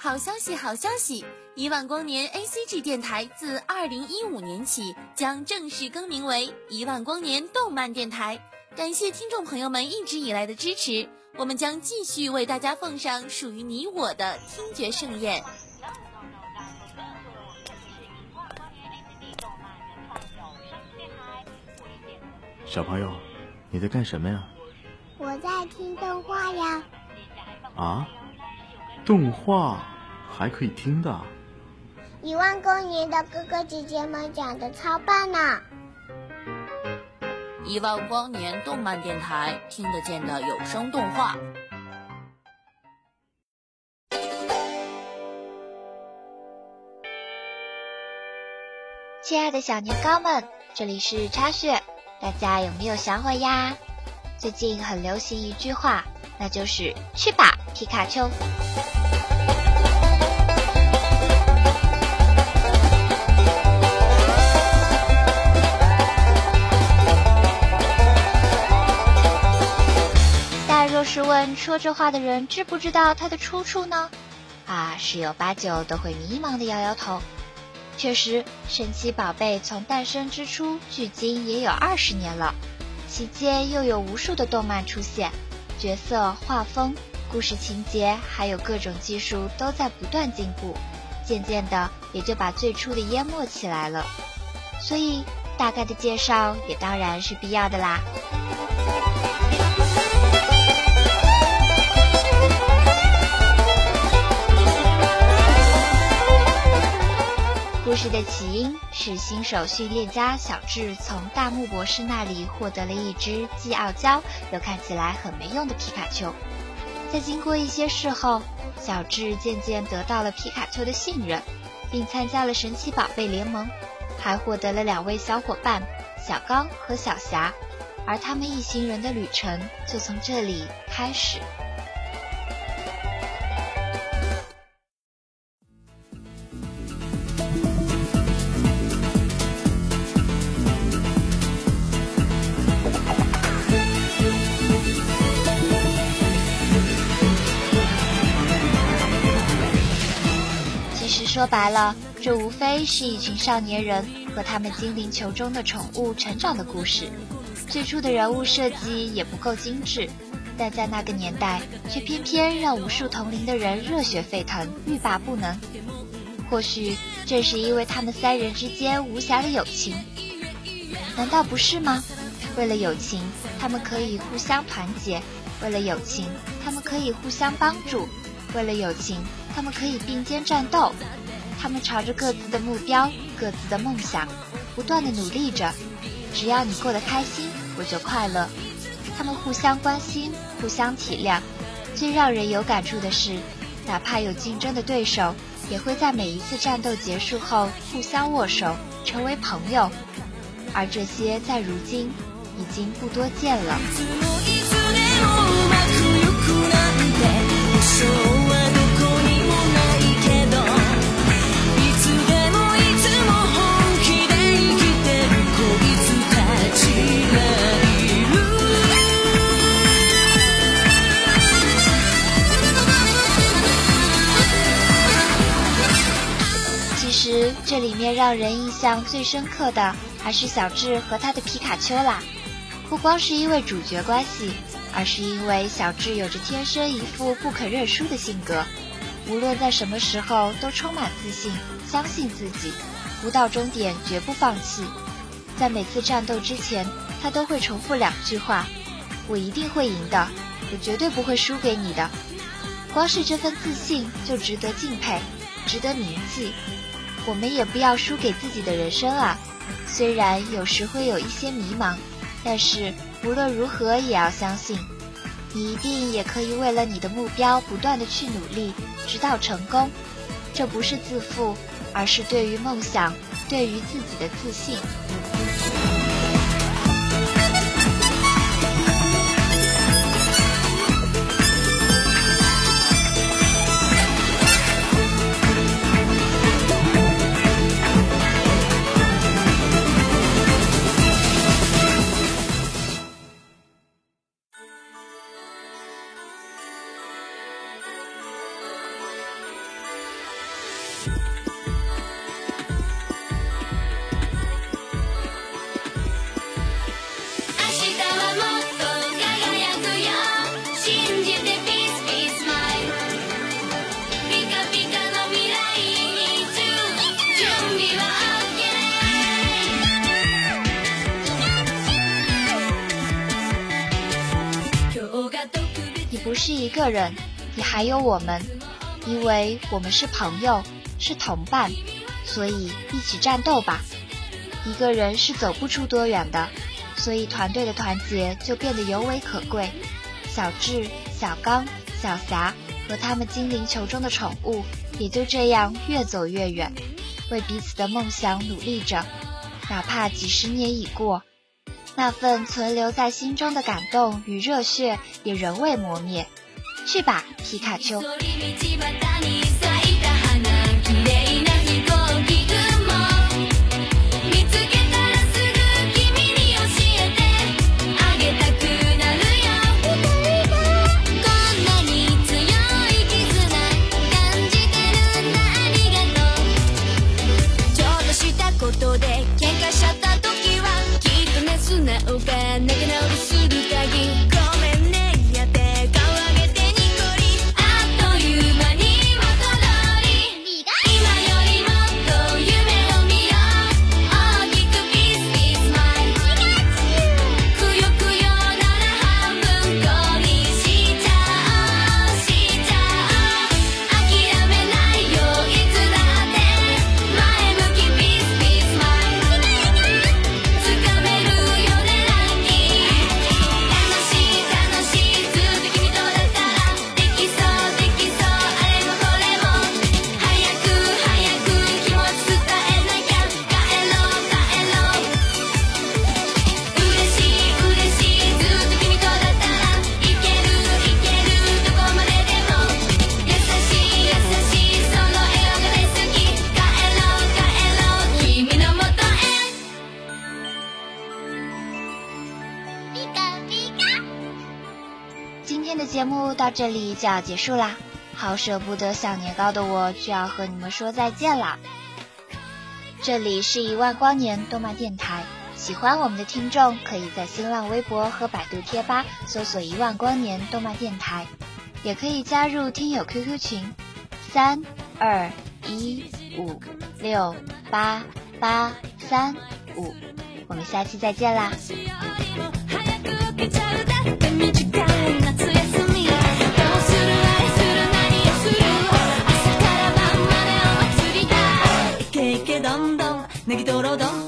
好消息，好消息！一万光年 ACG 电台自二零一五年起将正式更名为一万光年动漫电台。感谢听众朋友们一直以来的支持，我们将继续为大家奉上属于你我的听觉盛宴。小朋友，你在干什么呀？我在听动画呀。啊？动画还可以听的？一万光年的哥哥姐姐们讲的超棒呢！一万光年动漫电台听得见的有声动画。亲爱的小年糕们，这里是插雪。大家有没有想我呀？最近很流行一句话，那就是“去吧，皮卡丘”。但若是问说这话的人知不知道它的出处呢？啊，十有八九都会迷茫的摇摇头。确实，神奇宝贝从诞生之初，距今也有二十年了，期间又有无数的动漫出现，角色、画风、故事情节，还有各种技术都在不断进步，渐渐的也就把最初的淹没起来了。所以，大概的介绍也当然是必要的啦。故事的起因是新手训练家小智从大木博士那里获得了一只既傲娇又看起来很没用的皮卡丘。在经过一些事后，小智渐渐得到了皮卡丘的信任，并参加了神奇宝贝联盟，还获得了两位小伙伴小刚和小霞，而他们一行人的旅程就从这里开始。说白了，这无非是一群少年人和他们精灵球中的宠物成长的故事。最初的人物设计也不够精致，但在那个年代，却偏偏让无数同龄的人热血沸腾、欲罢不能。或许正是因为他们三人之间无暇的友情，难道不是吗？为了友情，他们可以互相团结；为了友情，他们可以互相帮助；为了友情，他们可以并肩战斗。他们朝着各自的目标、各自的梦想，不断的努力着。只要你过得开心，我就快乐。他们互相关心，互相体谅。最让人有感触的是，哪怕有竞争的对手，也会在每一次战斗结束后互相握手，成为朋友。而这些在如今已经不多见了。让人印象最深刻的还是小智和他的皮卡丘啦，不光是因为主角关系，而是因为小智有着天生一副不肯认输的性格，无论在什么时候都充满自信，相信自己，不到终点绝不放弃。在每次战斗之前，他都会重复两句话：“我一定会赢的，我绝对不会输给你的。”光是这份自信就值得敬佩，值得铭记。我们也不要输给自己的人生啊！虽然有时会有一些迷茫，但是无论如何也要相信，你一定也可以为了你的目标不断的去努力，直到成功。这不是自负，而是对于梦想、对于自己的自信。是一个人，你还有我们，因为我们是朋友，是同伴，所以一起战斗吧。一个人是走不出多远的，所以团队的团结就变得尤为可贵。小智、小刚、小霞和他们精灵球中的宠物，也就这样越走越远，为彼此的梦想努力着。哪怕几十年已过，那份存留在心中的感动与热血也仍未磨灭。去吧，皮卡丘！今天的节目到这里就要结束啦，好舍不得小年糕的我就要和你们说再见啦。这里是一万光年动漫电台，喜欢我们的听众可以在新浪微博和百度贴吧搜索“一万光年动漫电台”，也可以加入听友 QQ 群三二一五六八八三五，我们下期再见啦。ネギトロ丼。